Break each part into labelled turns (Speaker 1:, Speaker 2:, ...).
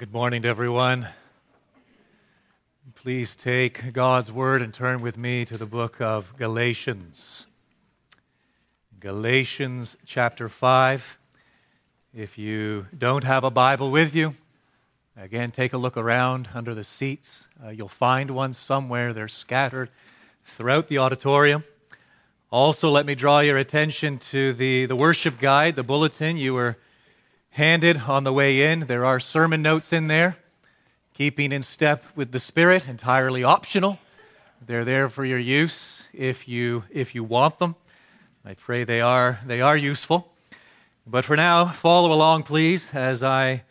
Speaker 1: Good morning to everyone. Please take God's word and turn with me to the book of Galatians. Galatians chapter 5. If you don't have a Bible with you, again, take a look around under the seats. Uh, you'll find one somewhere. They're scattered throughout the auditorium. Also, let me draw your attention to the, the worship guide, the bulletin you were handed on the way in. There are sermon notes in there, keeping in step with the Spirit, entirely optional. They're there for your use if you, if you want them. I pray they are, they are useful. But for now, follow along, please, as I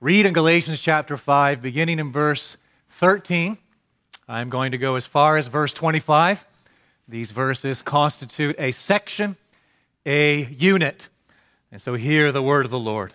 Speaker 1: read in Galatians chapter 5, beginning in verse 13. I'm going to go as far as verse 25. These verses constitute a section, a unit. And so hear the word of the Lord.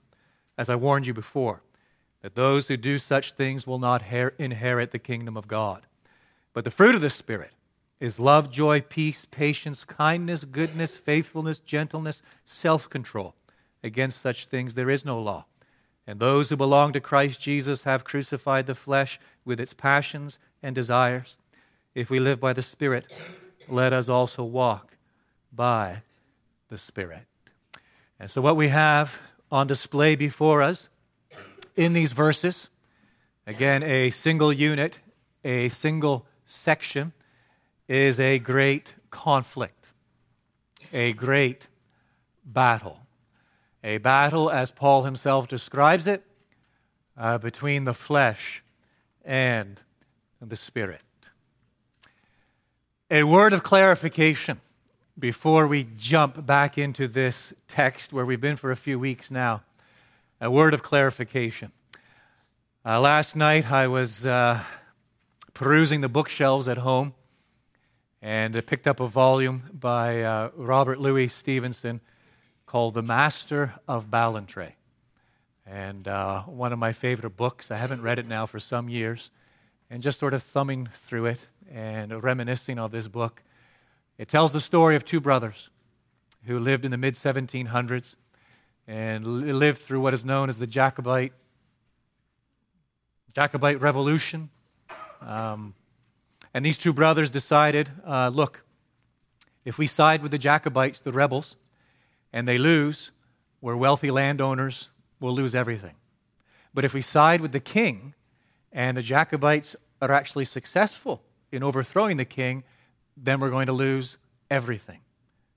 Speaker 1: as I warned you before, that those who do such things will not inherit the kingdom of God. But the fruit of the Spirit is love, joy, peace, patience, kindness, goodness, faithfulness, gentleness, self control. Against such things there is no law. And those who belong to Christ Jesus have crucified the flesh with its passions and desires. If we live by the Spirit, let us also walk by the Spirit. And so, what we have on display before us in these verses. Again, a single unit, a single section is a great conflict, a great battle. A battle, as Paul himself describes it, uh, between the flesh and the spirit. A word of clarification before we jump back into this text where we've been for a few weeks now, a word of clarification. Uh, last night I was uh, perusing the bookshelves at home and I picked up a volume by uh, Robert Louis Stevenson called The Master of Ballantrae. And uh, one of my favorite books. I haven't read it now for some years. And just sort of thumbing through it and reminiscing of this book it tells the story of two brothers who lived in the mid 1700s and lived through what is known as the Jacobite Jacobite Revolution. Um, and these two brothers decided uh, look, if we side with the Jacobites, the rebels, and they lose, we're wealthy landowners, we'll lose everything. But if we side with the king, and the Jacobites are actually successful in overthrowing the king, then we're going to lose everything.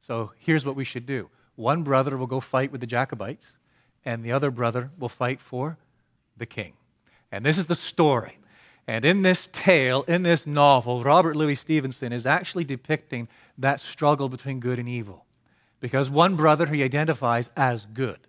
Speaker 1: So here's what we should do one brother will go fight with the Jacobites, and the other brother will fight for the king. And this is the story. And in this tale, in this novel, Robert Louis Stevenson is actually depicting that struggle between good and evil. Because one brother he identifies as good,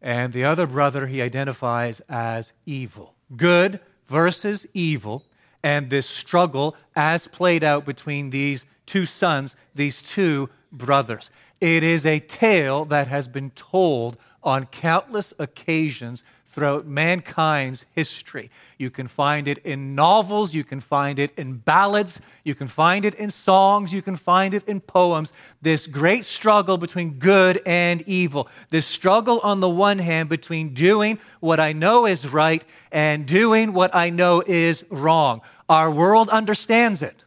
Speaker 1: and the other brother he identifies as evil. Good versus evil and this struggle as played out between these two sons, these two brothers. It is a tale that has been told on countless occasions throughout mankind's history. You can find it in novels, you can find it in ballads, you can find it in songs, you can find it in poems. This great struggle between good and evil. This struggle, on the one hand, between doing what I know is right and doing what I know is wrong. Our world understands it,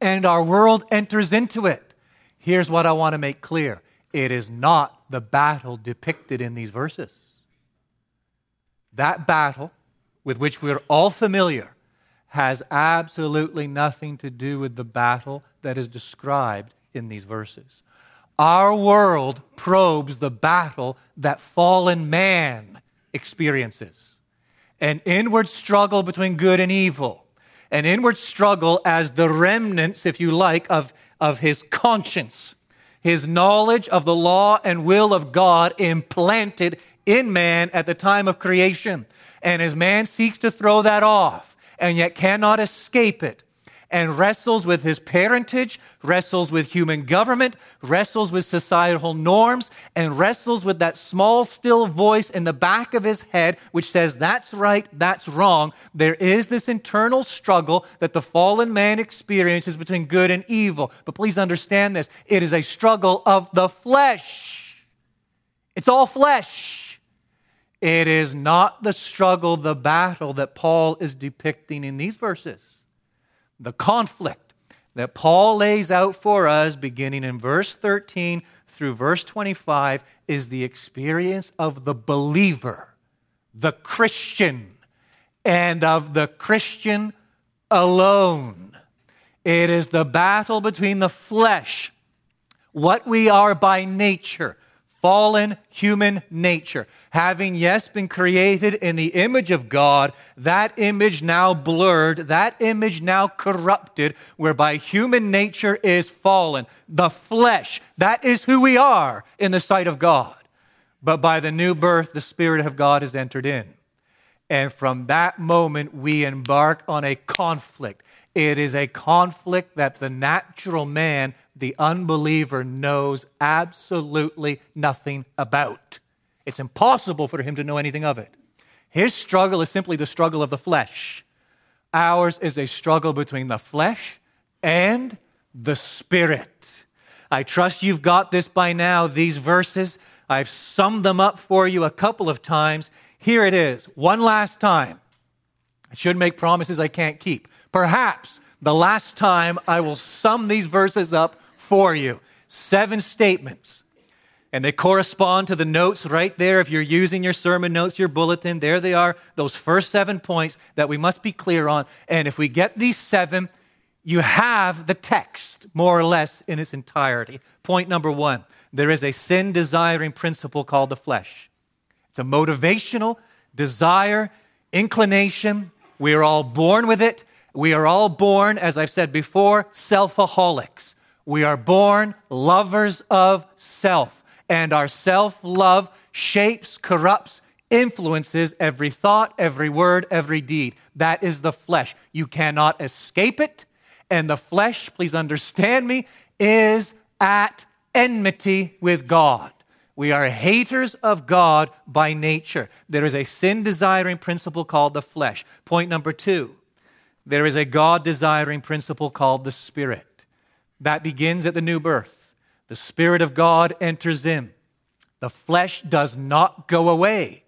Speaker 1: and our world enters into it. Here's what I want to make clear it is not the battle depicted in these verses. That battle with which we're all familiar, has absolutely nothing to do with the battle that is described in these verses. Our world probes the battle that fallen man experiences. An inward struggle between good and evil, an inward struggle as the remnants, if you like, of, of his conscience, his knowledge of the law and will of God implanted in man at the time of creation. And as man seeks to throw that off and yet cannot escape it, and wrestles with his parentage, wrestles with human government, wrestles with societal norms, and wrestles with that small, still voice in the back of his head which says, That's right, that's wrong. There is this internal struggle that the fallen man experiences between good and evil. But please understand this it is a struggle of the flesh. It's all flesh. It is not the struggle, the battle that Paul is depicting in these verses the conflict that Paul lays out for us, beginning in verse 13 through verse 25, is the experience of the believer, the Christian, and of the Christian alone. It is the battle between the flesh, what we are by nature, fallen human nature. Having, yes, been created in the image of God, that image now blurred, that image now corrupted, whereby human nature is fallen. The flesh, that is who we are in the sight of God. But by the new birth, the Spirit of God has entered in. And from that moment, we embark on a conflict. It is a conflict that the natural man the unbeliever knows absolutely nothing about. It's impossible for him to know anything of it. His struggle is simply the struggle of the flesh. Ours is a struggle between the flesh and the spirit. I trust you've got this by now, these verses. I've summed them up for you a couple of times. Here it is, one last time. I should make promises I can't keep. Perhaps the last time I will sum these verses up for you. Seven statements. And they correspond to the notes right there. If you're using your sermon notes, your bulletin, there they are, those first seven points that we must be clear on. And if we get these seven, you have the text more or less in its entirety. Point number one there is a sin desiring principle called the flesh. It's a motivational desire, inclination. We are all born with it. We are all born, as I've said before, selfaholics. We are born lovers of self, and our self love shapes, corrupts, influences every thought, every word, every deed. That is the flesh. You cannot escape it. And the flesh, please understand me, is at enmity with God. We are haters of God by nature. There is a sin desiring principle called the flesh. Point number two there is a God desiring principle called the spirit. That begins at the new birth. The Spirit of God enters in. The flesh does not go away.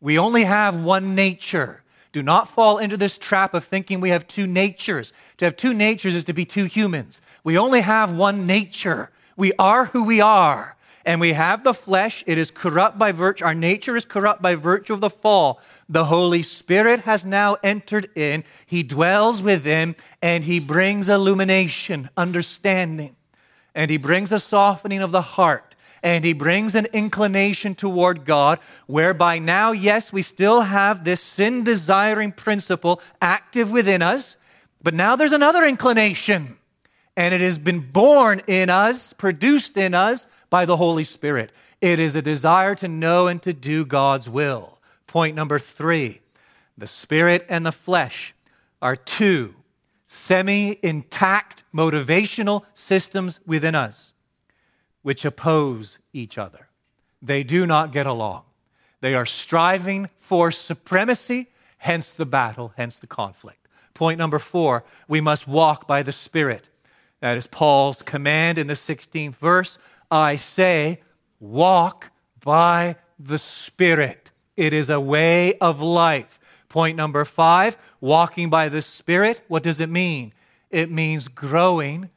Speaker 1: We only have one nature. Do not fall into this trap of thinking we have two natures. To have two natures is to be two humans. We only have one nature. We are who we are. And we have the flesh. It is corrupt by virtue. Our nature is corrupt by virtue of the fall. The Holy Spirit has now entered in. He dwells within and he brings illumination, understanding. And he brings a softening of the heart. And he brings an inclination toward God, whereby now, yes, we still have this sin desiring principle active within us, but now there's another inclination. And it has been born in us, produced in us by the Holy Spirit. It is a desire to know and to do God's will. Point number three the spirit and the flesh are two semi intact motivational systems within us which oppose each other. They do not get along. They are striving for supremacy, hence the battle, hence the conflict. Point number four we must walk by the Spirit. That is Paul's command in the 16th verse. I say, walk by the Spirit. It is a way of life. Point number five walking by the Spirit. What does it mean? It means growing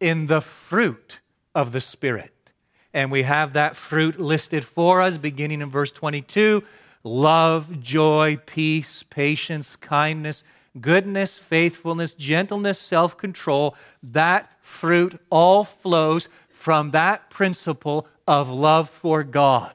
Speaker 1: in the fruit of the Spirit. And we have that fruit listed for us beginning in verse 22 love, joy, peace, patience, kindness, goodness, faithfulness, gentleness, self control, that fruit all flows from that principle of love for God.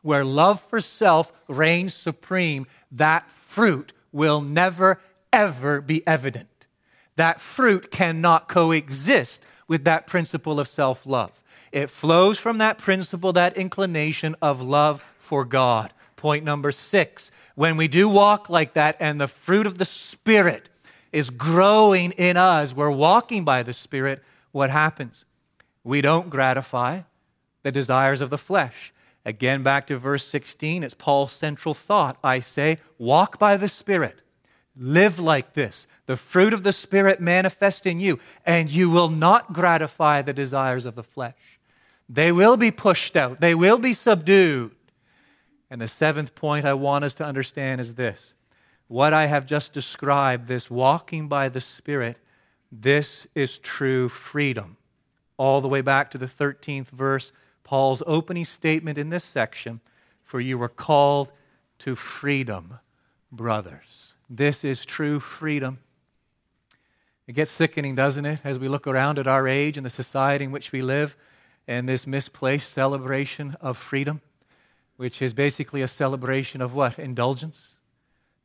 Speaker 1: Where love for self reigns supreme, that fruit will never, ever be evident. That fruit cannot coexist with that principle of self love. It flows from that principle, that inclination of love for God. Point number six when we do walk like that and the fruit of the Spirit is growing in us, we're walking by the Spirit, what happens? We don't gratify the desires of the flesh. Again, back to verse 16, it's Paul's central thought. I say, walk by the Spirit. Live like this. The fruit of the Spirit manifest in you, and you will not gratify the desires of the flesh. They will be pushed out, they will be subdued. And the seventh point I want us to understand is this what I have just described, this walking by the Spirit, this is true freedom. All the way back to the 13th verse, Paul's opening statement in this section For you were called to freedom, brothers. This is true freedom. It gets sickening, doesn't it, as we look around at our age and the society in which we live and this misplaced celebration of freedom, which is basically a celebration of what? Indulgence.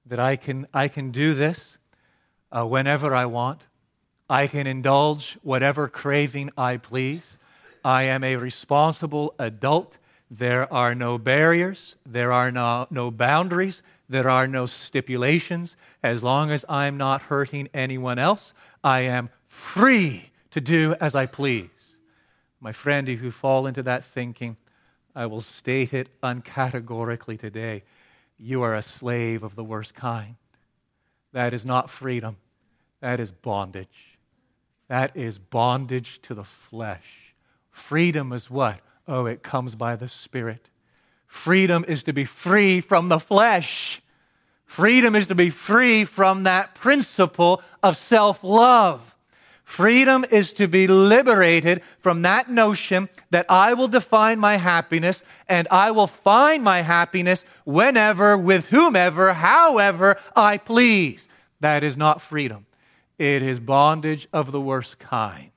Speaker 1: That I can, I can do this uh, whenever I want. I can indulge whatever craving I please. I am a responsible adult. There are no barriers, there are no, no boundaries, there are no stipulations. As long as I'm not hurting anyone else, I am free to do as I please. My friend, if you fall into that thinking, I will state it uncategorically today. You are a slave of the worst kind. That is not freedom, that is bondage. That is bondage to the flesh. Freedom is what? Oh, it comes by the Spirit. Freedom is to be free from the flesh. Freedom is to be free from that principle of self love. Freedom is to be liberated from that notion that I will define my happiness and I will find my happiness whenever, with whomever, however I please. That is not freedom. It is bondage of the worst kind.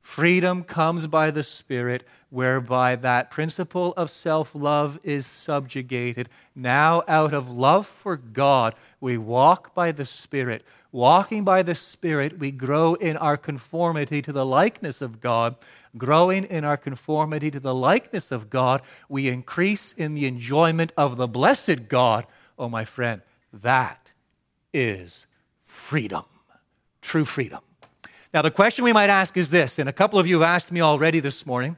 Speaker 1: Freedom comes by the Spirit, whereby that principle of self love is subjugated. Now, out of love for God, we walk by the Spirit. Walking by the Spirit, we grow in our conformity to the likeness of God. Growing in our conformity to the likeness of God, we increase in the enjoyment of the blessed God. Oh, my friend, that is freedom, true freedom. Now, the question we might ask is this, and a couple of you have asked me already this morning.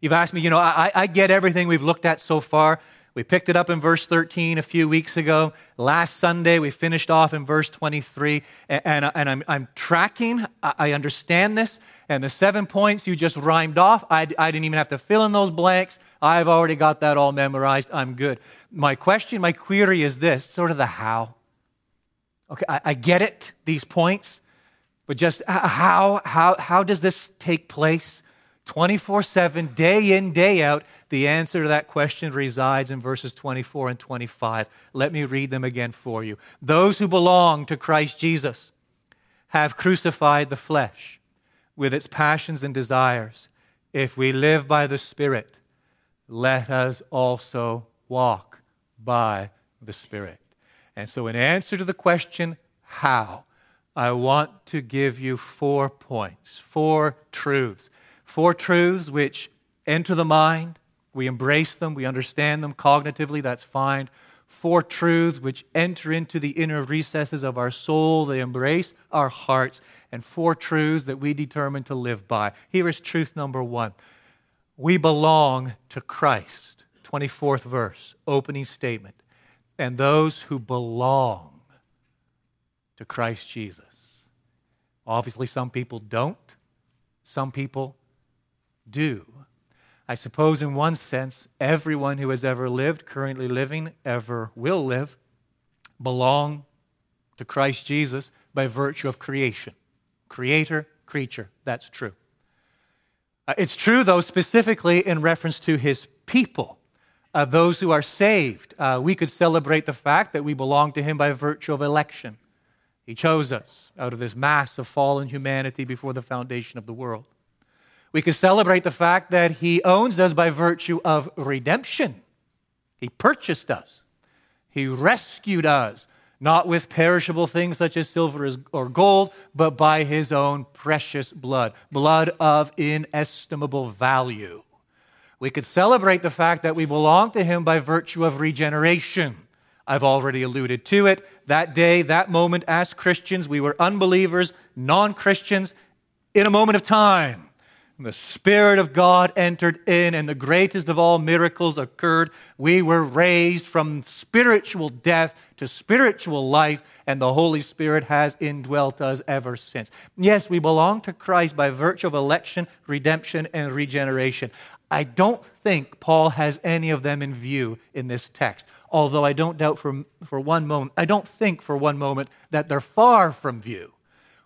Speaker 1: You've asked me, you know, I, I get everything we've looked at so far. We picked it up in verse 13 a few weeks ago. Last Sunday, we finished off in verse 23. And, and, and I'm, I'm, tracking. I understand this. And the seven points you just rhymed off, I, I didn't even have to fill in those blanks. I've already got that all memorized. I'm good. My question, my query is this sort of the how. Okay, I, I get it, these points. But just uh, how, how, how does this take place? 24 7, day in, day out. The answer to that question resides in verses 24 and 25. Let me read them again for you. Those who belong to Christ Jesus have crucified the flesh with its passions and desires. If we live by the Spirit, let us also walk by the Spirit. And so, in answer to the question, how? I want to give you four points, four truths. Four truths which enter the mind. We embrace them, we understand them cognitively, that's fine. Four truths which enter into the inner recesses of our soul, they embrace our hearts. And four truths that we determine to live by. Here is truth number one we belong to Christ. 24th verse, opening statement. And those who belong to Christ Jesus. Obviously, some people don't, some people do. I suppose, in one sense, everyone who has ever lived, currently living, ever will live, belong to Christ Jesus by virtue of creation. Creator, creature, that's true. Uh, it's true, though, specifically in reference to his people. Uh, those who are saved. Uh, we could celebrate the fact that we belong to Him by virtue of election. He chose us out of this mass of fallen humanity before the foundation of the world. We could celebrate the fact that He owns us by virtue of redemption. He purchased us, He rescued us, not with perishable things such as silver or gold, but by His own precious blood, blood of inestimable value. We could celebrate the fact that we belong to Him by virtue of regeneration. I've already alluded to it. That day, that moment, as Christians, we were unbelievers, non Christians, in a moment of time. The Spirit of God entered in, and the greatest of all miracles occurred. We were raised from spiritual death to spiritual life, and the Holy Spirit has indwelt us ever since. Yes, we belong to Christ by virtue of election, redemption, and regeneration. I don't think Paul has any of them in view in this text, although I don't doubt for, for one moment, I don't think for one moment that they're far from view.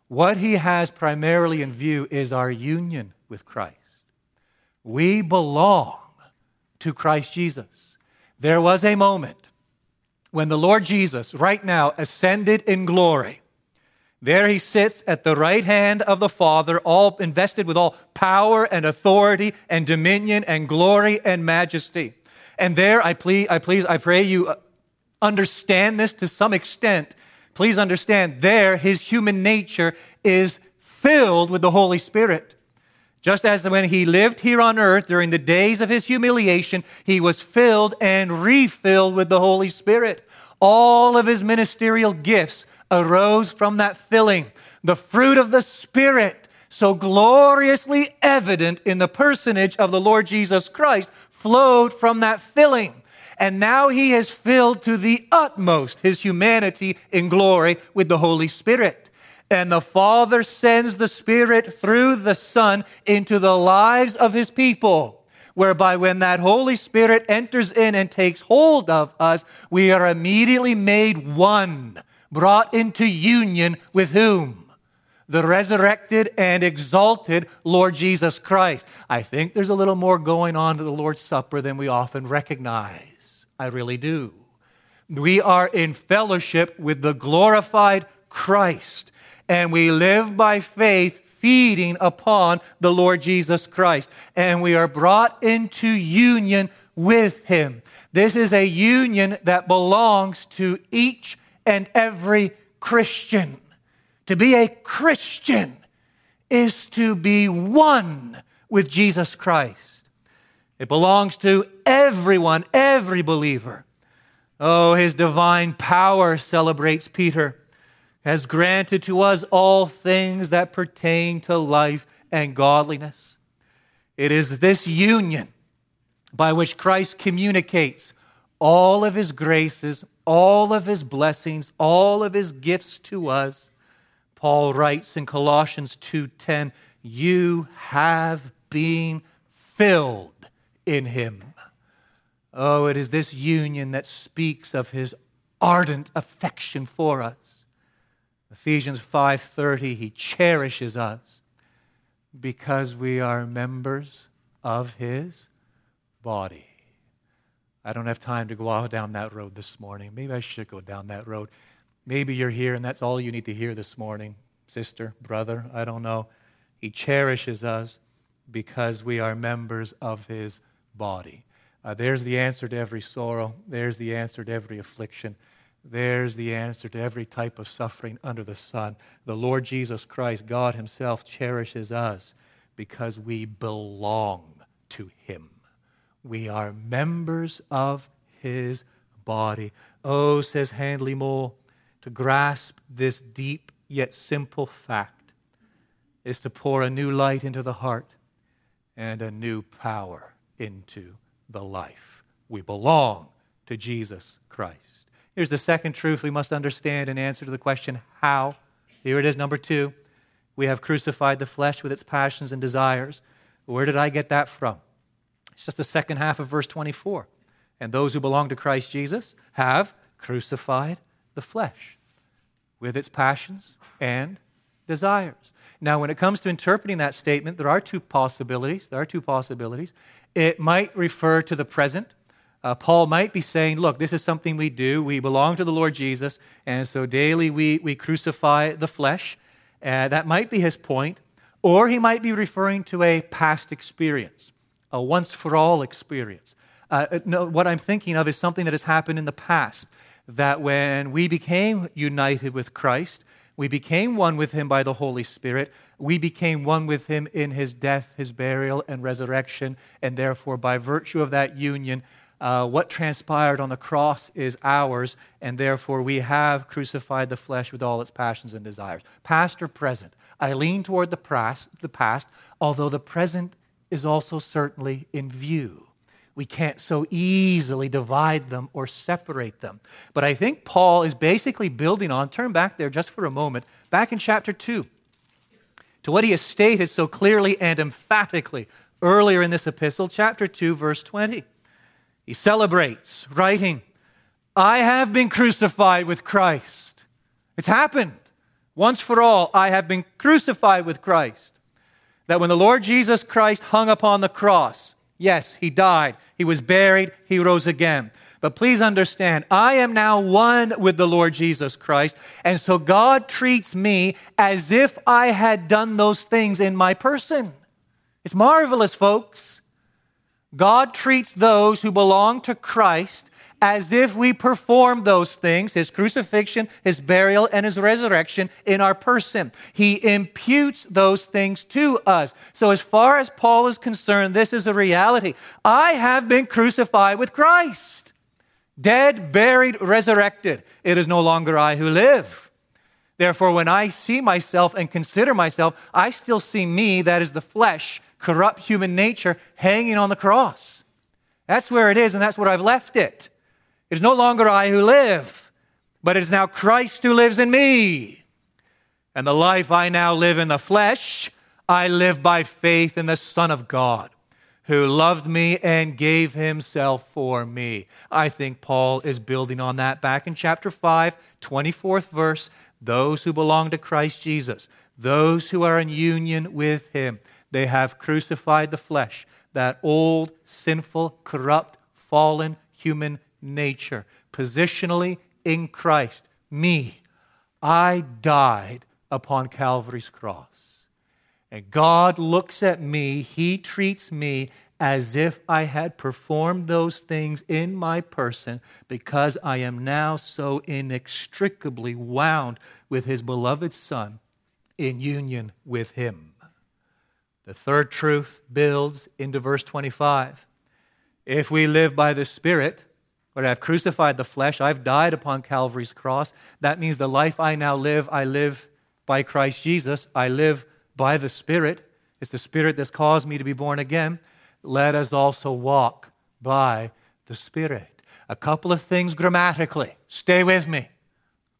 Speaker 1: What he has primarily in view is our union with Christ. We belong to Christ Jesus. There was a moment when the Lord Jesus, right now, ascended in glory. There he sits at the right hand of the Father, all invested with all power and authority and dominion and glory and majesty. And there, I please, I please, I pray you uh, understand this to some extent. Please understand, there, his human nature is filled with the Holy Spirit. Just as when he lived here on earth during the days of his humiliation, he was filled and refilled with the Holy Spirit. All of his ministerial gifts arose from that filling. The fruit of the Spirit, so gloriously evident in the personage of the Lord Jesus Christ, flowed from that filling. And now he has filled to the utmost his humanity in glory with the Holy Spirit. And the Father sends the Spirit through the Son into the lives of His people, whereby when that Holy Spirit enters in and takes hold of us, we are immediately made one, brought into union with whom? The resurrected and exalted Lord Jesus Christ. I think there's a little more going on to the Lord's Supper than we often recognize. I really do. We are in fellowship with the glorified Christ and we live by faith, feeding upon the Lord Jesus Christ. And we are brought into union with Him. This is a union that belongs to each and every Christian. To be a Christian is to be one with Jesus Christ. It belongs to everyone, every believer. Oh, his divine power celebrates Peter has granted to us all things that pertain to life and godliness. It is this union by which Christ communicates all of his graces, all of his blessings, all of his gifts to us. Paul writes in Colossians 2:10, "You have been filled in him." Oh, it is this union that speaks of his ardent affection for us. Ephesians 5:30 he cherishes us because we are members of his body. I don't have time to go down that road this morning. Maybe I should go down that road. Maybe you're here and that's all you need to hear this morning, sister, brother, I don't know. He cherishes us because we are members of his body. Uh, there's the answer to every sorrow. There's the answer to every affliction. There's the answer to every type of suffering under the sun. The Lord Jesus Christ, God Himself, cherishes us because we belong to Him. We are members of His body. Oh, says Handley Moule, to grasp this deep yet simple fact is to pour a new light into the heart and a new power into the life. We belong to Jesus Christ. Here's the second truth we must understand in answer to the question, how? Here it is, number two. We have crucified the flesh with its passions and desires. Where did I get that from? It's just the second half of verse 24. And those who belong to Christ Jesus have crucified the flesh with its passions and desires. Now, when it comes to interpreting that statement, there are two possibilities. There are two possibilities. It might refer to the present, uh, Paul might be saying, look, this is something we do. We belong to the Lord Jesus, and so daily we, we crucify the flesh. Uh, that might be his point. Or he might be referring to a past experience, a once for all experience. Uh, uh, no, what I'm thinking of is something that has happened in the past. That when we became united with Christ, we became one with him by the Holy Spirit. We became one with him in his death, his burial, and resurrection. And therefore, by virtue of that union, uh, what transpired on the cross is ours. And therefore, we have crucified the flesh with all its passions and desires. Past or present. I lean toward the past, the past although the present is also certainly in view. We can't so easily divide them or separate them. But I think Paul is basically building on, turn back there just for a moment, back in chapter 2, to what he has stated so clearly and emphatically earlier in this epistle, chapter 2, verse 20. He celebrates, writing, I have been crucified with Christ. It's happened. Once for all, I have been crucified with Christ. That when the Lord Jesus Christ hung upon the cross, yes, he died, he was buried, he rose again. But please understand, I am now one with the Lord Jesus Christ. And so God treats me as if I had done those things in my person. It's marvelous, folks. God treats those who belong to Christ as if we perform those things, his crucifixion, his burial, and his resurrection in our person. He imputes those things to us. So, as far as Paul is concerned, this is a reality. I have been crucified with Christ, dead, buried, resurrected. It is no longer I who live. Therefore, when I see myself and consider myself, I still see me, that is the flesh, corrupt human nature, hanging on the cross. That's where it is, and that's where I've left it. It is no longer I who live, but it is now Christ who lives in me. And the life I now live in the flesh, I live by faith in the Son of God, who loved me and gave himself for me. I think Paul is building on that back in chapter 5, 24th verse. Those who belong to Christ Jesus, those who are in union with him, they have crucified the flesh, that old, sinful, corrupt, fallen human nature, positionally in Christ. Me, I died upon Calvary's cross. And God looks at me, He treats me as if I had performed those things in my person because I am now so inextricably wound with His beloved Son in union with Him. The third truth builds into verse 25. If we live by the Spirit, but I've crucified the flesh. I've died upon Calvary's cross. That means the life I now live, I live by Christ Jesus. I live by the Spirit. It's the Spirit that's caused me to be born again. Let us also walk by the Spirit. A couple of things grammatically. Stay with me. A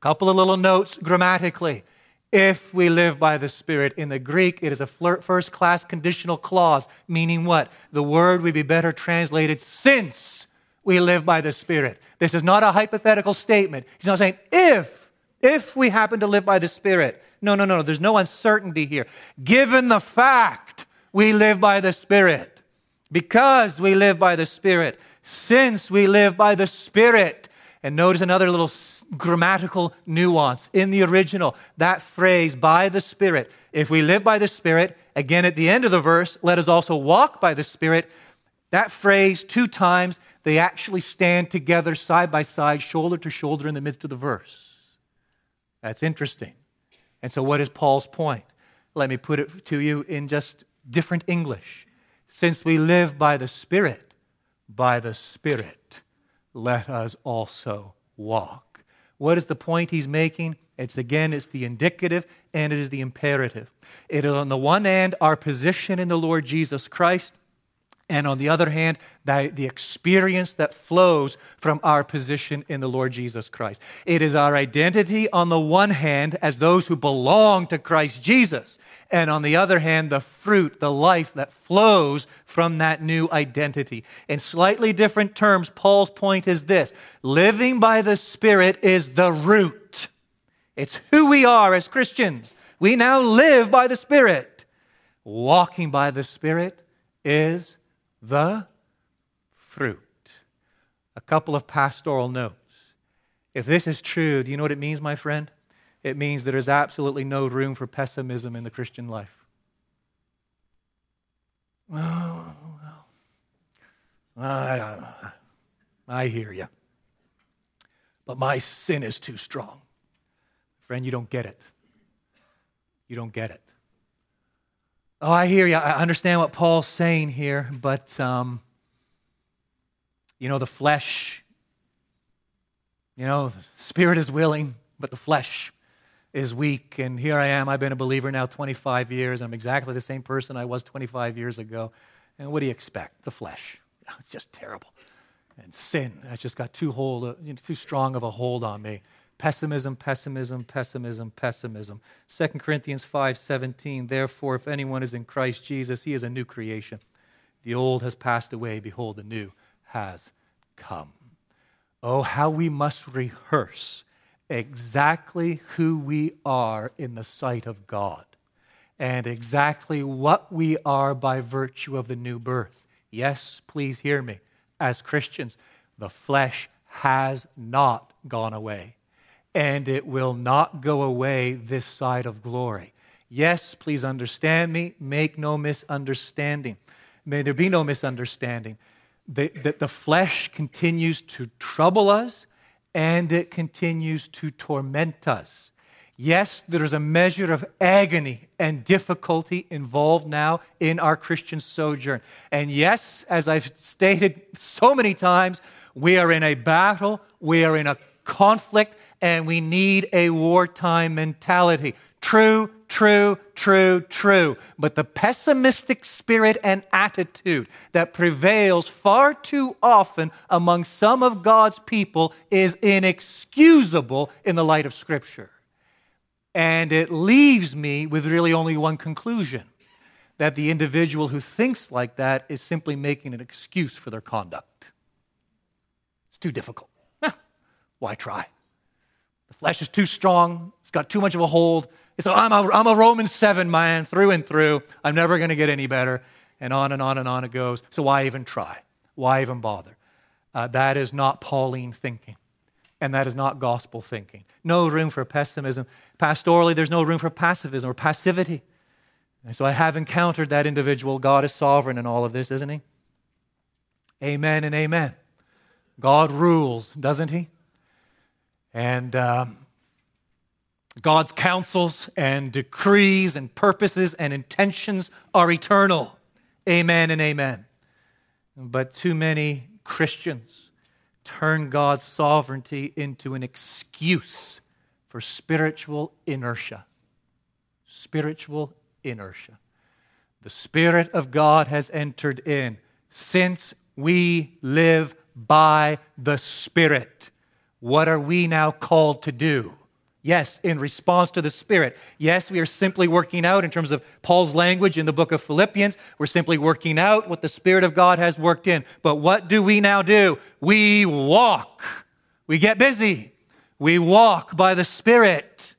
Speaker 1: couple of little notes grammatically. If we live by the Spirit, in the Greek, it is a first class conditional clause, meaning what? The word would be better translated since we live by the Spirit. This is not a hypothetical statement. He's not saying if, if we happen to live by the Spirit. No, no, no, there's no uncertainty here. Given the fact we live by the Spirit, because we live by the Spirit, since we live by the Spirit, and notice another little grammatical nuance in the original. That phrase, by the Spirit. If we live by the Spirit, again at the end of the verse, let us also walk by the Spirit. That phrase, two times, they actually stand together side by side, shoulder to shoulder in the midst of the verse. That's interesting. And so, what is Paul's point? Let me put it to you in just different English. Since we live by the Spirit, by the Spirit, let us also walk. What is the point he's making? It's again, it's the indicative and it is the imperative. It is on the one hand our position in the Lord Jesus Christ, and on the other hand, the, the, experience that flows from our position in the Lord Jesus Christ. It is our identity on the one hand as those who belong to Christ Jesus, and on the other hand, the fruit, the life that flows from that new identity. In slightly different terms, Paul's point is this living by the Spirit is the root, it's who we are as Christians. We now live by the Spirit. Walking by the Spirit is the fruit. a couple of pastoral notes. If this is true, do you know what it means, my friend? It means there is absolutely no room for pessimism in the Christian life. Well, I, I hear you. But my sin is too strong. Friend, you don't get it. You don't get it. Oh, I hear you. I understand what Paul's saying here, but, um, you know, the flesh, you know, the spirit is willing, but the flesh is weak. And here I am. I've been a believer now 25 years. I'm exactly the same person I was 25 years ago. And what do you expect? The flesh. It's just terrible. And sin, that's just got too, hold, too strong of a hold on me. Pessimism, pessimism, pessimism, pessimism. 2 Corinthians 5:17. Therefore, if anyone is in Christ Jesus, he is a new creation. The old has passed away, behold, the new has come. Oh, how we must rehearse exactly who we are in the sight of God and exactly what we are by virtue of the new birth. Yes, please hear me. As Christians, the flesh has not gone away and it will not go away this side of glory. Yes, please understand me. Make no misunderstanding. May there be no misunderstanding. That the, flesh continues to trouble us and it continues to torment us. Yes, there is a measure of agony and difficulty involved now in our Christian sojourn. And yes, as I've stated so many times, we are in a battle, we are in a conflict, and we need a wartime mentality. True, true, true, true. But the pessimistic spirit and attitude that prevails far too often among some of God's people is inexcusable in the light of Scripture. And it leaves me with really only one conclusion that the individual who thinks like that is simply making an excuse for their conduct. It's too difficult. Why try? Flesh is too strong. It's got too much of a hold. It's, I'm a, I'm a Roman 7 man through and through. I'm never going to get any better. And on and on and on it goes. So why even try? Why even bother? Uh, that is not Pauline thinking. And that is not gospel thinking. No room for pessimism. Pastorally, there's no room for passivism or passivity. And so I have encountered that individual. God is sovereign in all of this, isn't He? Amen and amen. God rules, doesn't He? And um, God's counsels and decrees and purposes and intentions are eternal. Amen and amen. But too many Christians turn God's sovereignty into an excuse for spiritual inertia. Spiritual inertia. The Spirit of God has entered in since we live by the Spirit. What are we now called to do? Yes, in response to the Spirit. Yes, we are simply working out in terms of Paul's language in the book of Philippians. We're simply working out what the Spirit of God has worked in. But what do we now do? We walk. We get busy. We walk by the Spirit.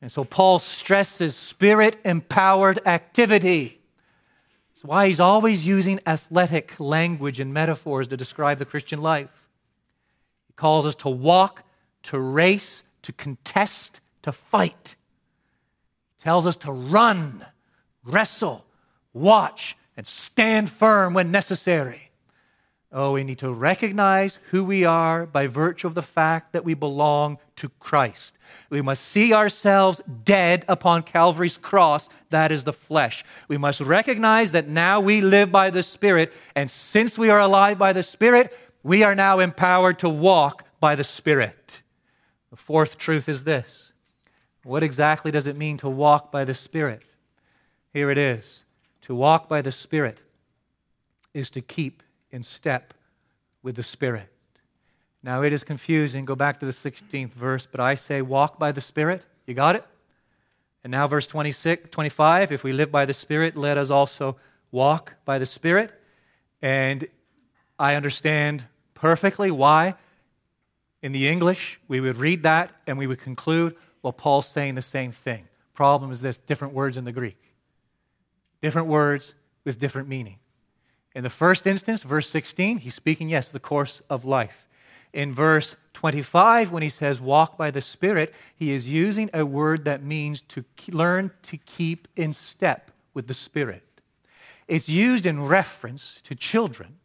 Speaker 1: And so Paul stresses spirit empowered activity. That's why he's always using athletic language and metaphors to describe the Christian life calls us to walk, to race, to contest, to fight. He tells us to run, wrestle, watch, and stand firm when necessary. Oh, we need to recognize who we are by virtue of the fact that we belong to Christ. We must see ourselves dead upon Calvary's cross. That is the flesh. We must recognize that now we live by the Spirit, and since we are alive by the Spirit, we are now empowered to walk by the Spirit. The fourth truth is this What exactly does it mean to walk by the Spirit? Here it is To walk by the Spirit is to keep in step with the Spirit. Now it is confusing. Go back to the 16th verse, but I say, walk by the Spirit. You got it? And now, verse 26, 25 if we live by the Spirit, let us also walk by the Spirit. And I understand perfectly why. In the English, we would read that and we would conclude, well, Paul's saying the same thing. Problem is this different words in the Greek. Different words with different meaning. In the first instance, verse 16, he's speaking, yes, the course of life. In verse 25, when he says walk by the Spirit, he is using a word that means to learn to keep in step with the Spirit. It's used in reference to children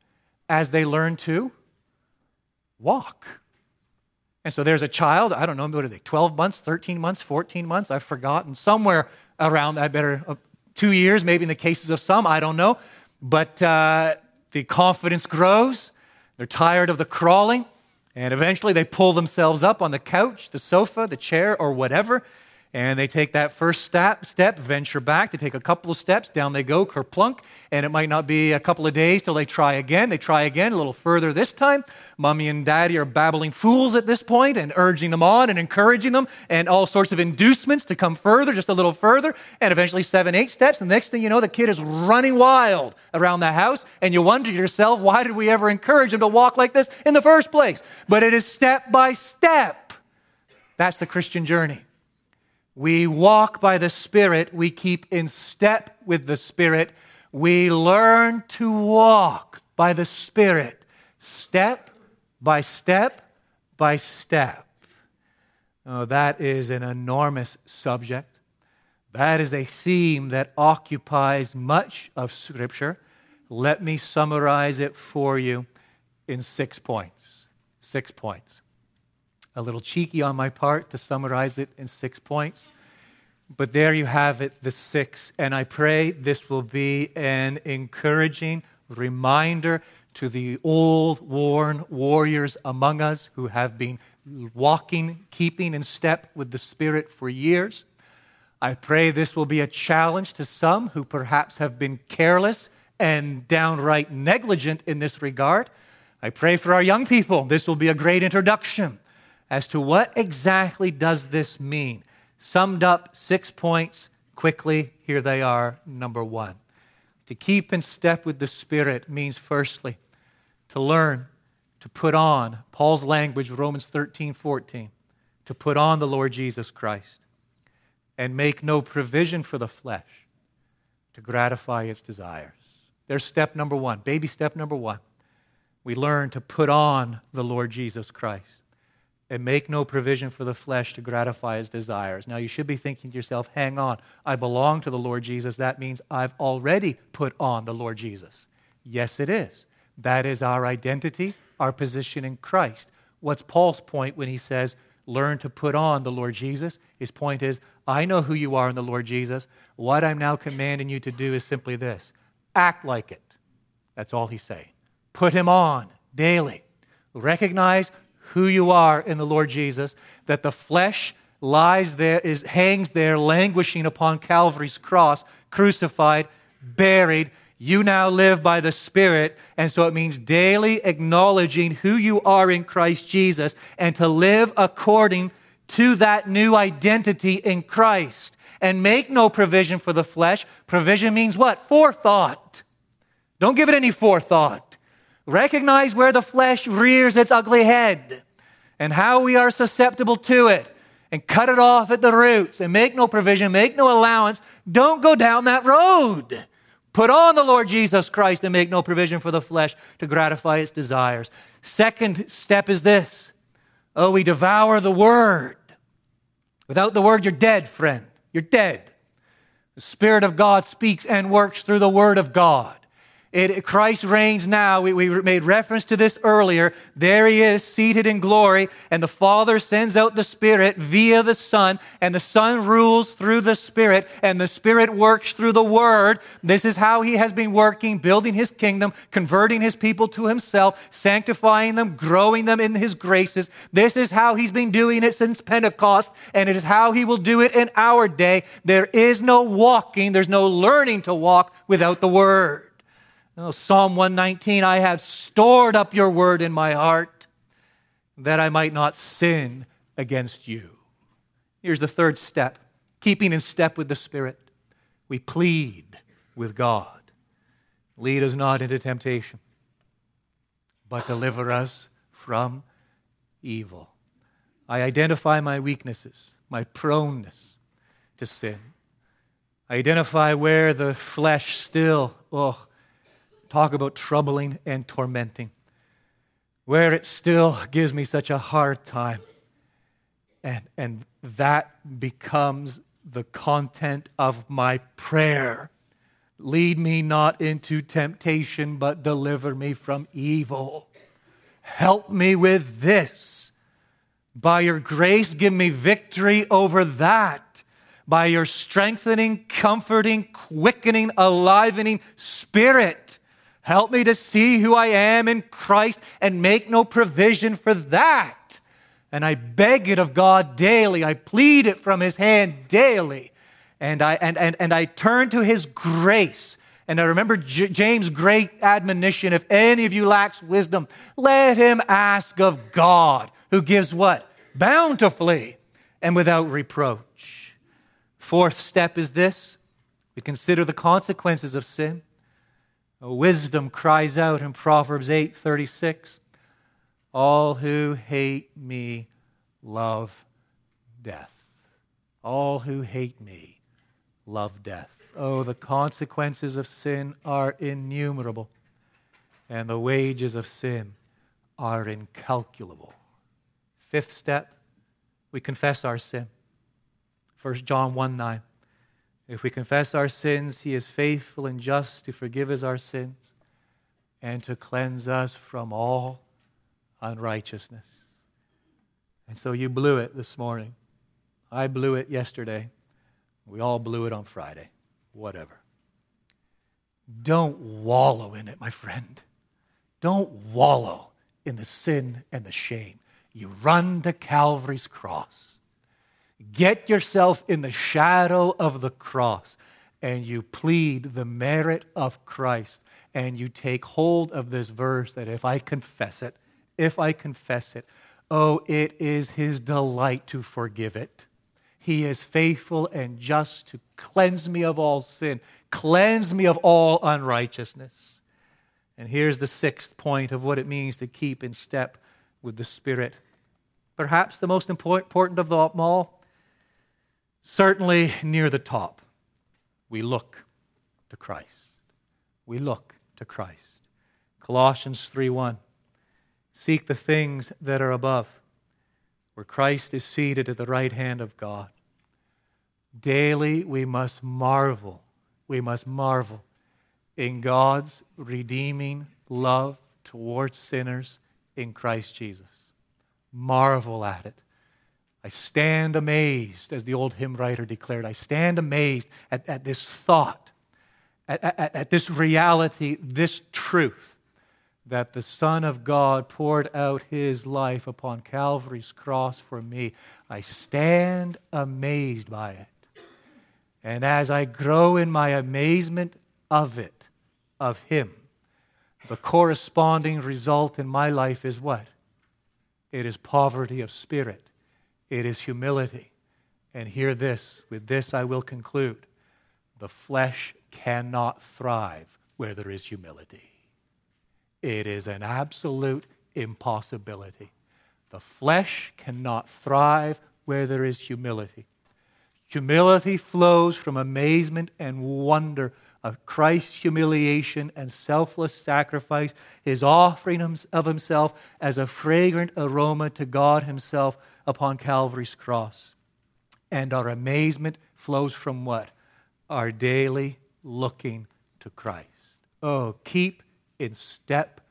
Speaker 1: as they learn to walk. And so there's a child, I don't know, what are they, 12 months, 13 months, 14 months? I've forgotten. Somewhere around that, better, uh, two years, maybe in the cases of some, I don't know. But uh, the confidence grows. They're tired of the crawling. And eventually they pull themselves up on the couch, the sofa, the chair, or whatever, and they take that first step, step, venture back. They take a couple of steps, down they go, kerplunk. And it might not be a couple of days till they try again. They try again, a little further this time. Mommy and daddy are babbling fools at this point and urging them on and encouraging them and all sorts of inducements to come further, just a little further. And eventually, seven, eight steps. And the next thing you know, the kid is running wild around the house. And you wonder to yourself, why did we ever encourage him to walk like this in the first place? But it is step by step. That's the Christian journey. We walk by the Spirit. We keep in step with the Spirit. We learn to walk by the Spirit, step by step by step. Oh, that is an enormous subject. That is a theme that occupies much of Scripture. Let me summarize it for you in six points. Six points a little cheeky on my part to summarize it in six points. But there you have it, the six. And I pray this will be an encouraging reminder to the old, worn warriors among us who have been walking, keeping in step with the Spirit for years. I pray this will be a challenge to some who perhaps have been careless and downright negligent in this regard. I pray for our young people. This will be a great introduction as to what exactly does this mean. Summed up six points quickly, here they are. Number one. To keep in step with the Spirit means, firstly, to learn to put on Paul's language, Romans 13, 14, to put on the Lord Jesus Christ and make no provision for the flesh to gratify its desires. There's step number one, baby step number one. We learn to put on the Lord Jesus Christ and make no provision for the flesh to gratify his desires. Now, you should be thinking to yourself, hang on, I belong to the Lord Jesus. That means I've already put on the Lord Jesus. Yes, it is. That is our identity, our position in Christ. What's Paul's point when he says, learn to put on the Lord Jesus? His point is, I know who you are in the Lord Jesus. What I'm now commanding you to do is simply this act like it. That's all he's saying. Put him on daily. Recognize who you are in the Lord Jesus, that the flesh lies there, is, hangs there, languishing upon Calvary's cross, crucified, buried. You now live by the Spirit. And so it means daily acknowledging who you are in Christ Jesus and to live according to that new identity in Christ. And make no provision for the flesh. Provision means what? Forethought. Don't give it any forethought. Recognize where the flesh rears its ugly head and how we are susceptible to it and cut it off at the roots and make no provision, make no allowance. Don't go down that road. Put on the Lord Jesus Christ and make no provision for the flesh to gratify its desires. Second step is this oh, we devour the word. Without the word, you're dead, friend. You're dead. The Spirit of God speaks and works through the word of God. It, Christ reigns now. We, we made reference to this earlier. There he is, seated in glory, and the Father sends out the Spirit via the Son, and the Son rules through the Spirit, and the Spirit works through the Word. This is how he has been working, building his kingdom, converting his people to himself, sanctifying them, growing them in his graces. This is how he's been doing it since Pentecost, and it is how he will do it in our day. There is no walking, there's no learning to walk without the Word. Oh, Psalm 119 I have stored up your word in my heart that I might not sin against you. Here's the third step keeping in step with the Spirit. We plead with God. Lead us not into temptation, but deliver us from evil. I identify my weaknesses, my proneness to sin. I identify where the flesh still, oh, talk about troubling and tormenting, where it still gives me such a hard time. And, and that becomes the content of my prayer. Lead me not into temptation, but deliver me from evil. Help me with this. By your grace, give me victory over that. By your strengthening, comforting, quickening, alivening spirit, help me to see who I am in Christ and make no provision for that. And I beg it of God daily. I plead it from his hand daily. And I, and, and, and I turn to his grace. And I remember J- James' great admonition if any of you lacks wisdom, let him ask of God, who gives what? Bountifully and without reproach. Fourth step is this we consider the consequences of sin. Wisdom cries out in Proverbs 8:36, All who hate me love death. All who hate me love death. Oh, the consequences of sin are innumerable, and the wages of sin are incalculable. Fifth step, we confess our sin. 1 John 1 9. If we confess our sins, he is faithful and just to forgive us our sins and to cleanse us from all unrighteousness. And so you blew it this morning. I blew it yesterday. We all blew it on Friday. Whatever. Don't wallow in it, my friend. Don't wallow in the sin and the shame. You run to Calvary's cross. Get yourself in the shadow of the cross and you plead the merit of Christ and you take hold of this verse that if I confess it, if I confess it. Oh, it is his delight to forgive it. He is faithful and just to cleanse me of all sin, cleanse me of all unrighteousness. And here's the sixth point of what it means to keep in step with the Spirit. Perhaps the most important of them all, certainly near the top, we look to Christ. We look to Christ. Colossians 3 1. Seek the things that are above, where Christ is seated at the right hand of God. Daily we must marvel, we must marvel in God's redeeming love towards sinners in Christ Jesus. Marvel at it. I stand amazed, as the old hymn writer declared, I stand amazed at, at this thought, at, at, at this reality, this truth that the Son of God poured out his life upon Calvary's cross for me. I stand amazed by it. And as I grow in my amazement of it, of him, the corresponding result in my life is what? It is poverty of spirit, it is humility. And hear this with this I will conclude the flesh cannot thrive where there is humility. It is an absolute impossibility. The flesh cannot thrive where there is humility. Humility flows from amazement and wonder of Christ's humiliation and selfless sacrifice, his offering of himself as a fragrant aroma to God himself upon Calvary's cross. And our amazement flows from what? Our daily looking to Christ. Oh, keep in step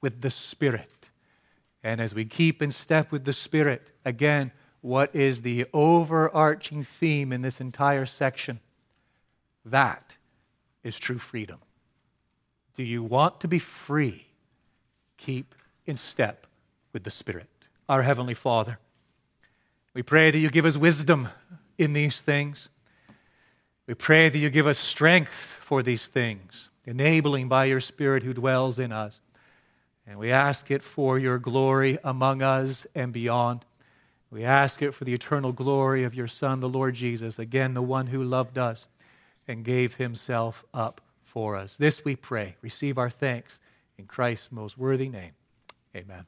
Speaker 1: with the Spirit. And as we keep in step with the Spirit, again, what is the overarching theme in this entire section? That is true freedom. Do you want to be free? Keep in step with the Spirit. Our Heavenly Father, we pray that you give us wisdom in these things. We pray that you give us strength for these things enabling by your Spirit who dwells in us. And we ask it for your glory among us and beyond. We ask it for the eternal glory of your Son, the Lord Jesus, again, the one who loved us and gave himself up for us. This we pray. Receive our thanks in Christ's most worthy name. Amen.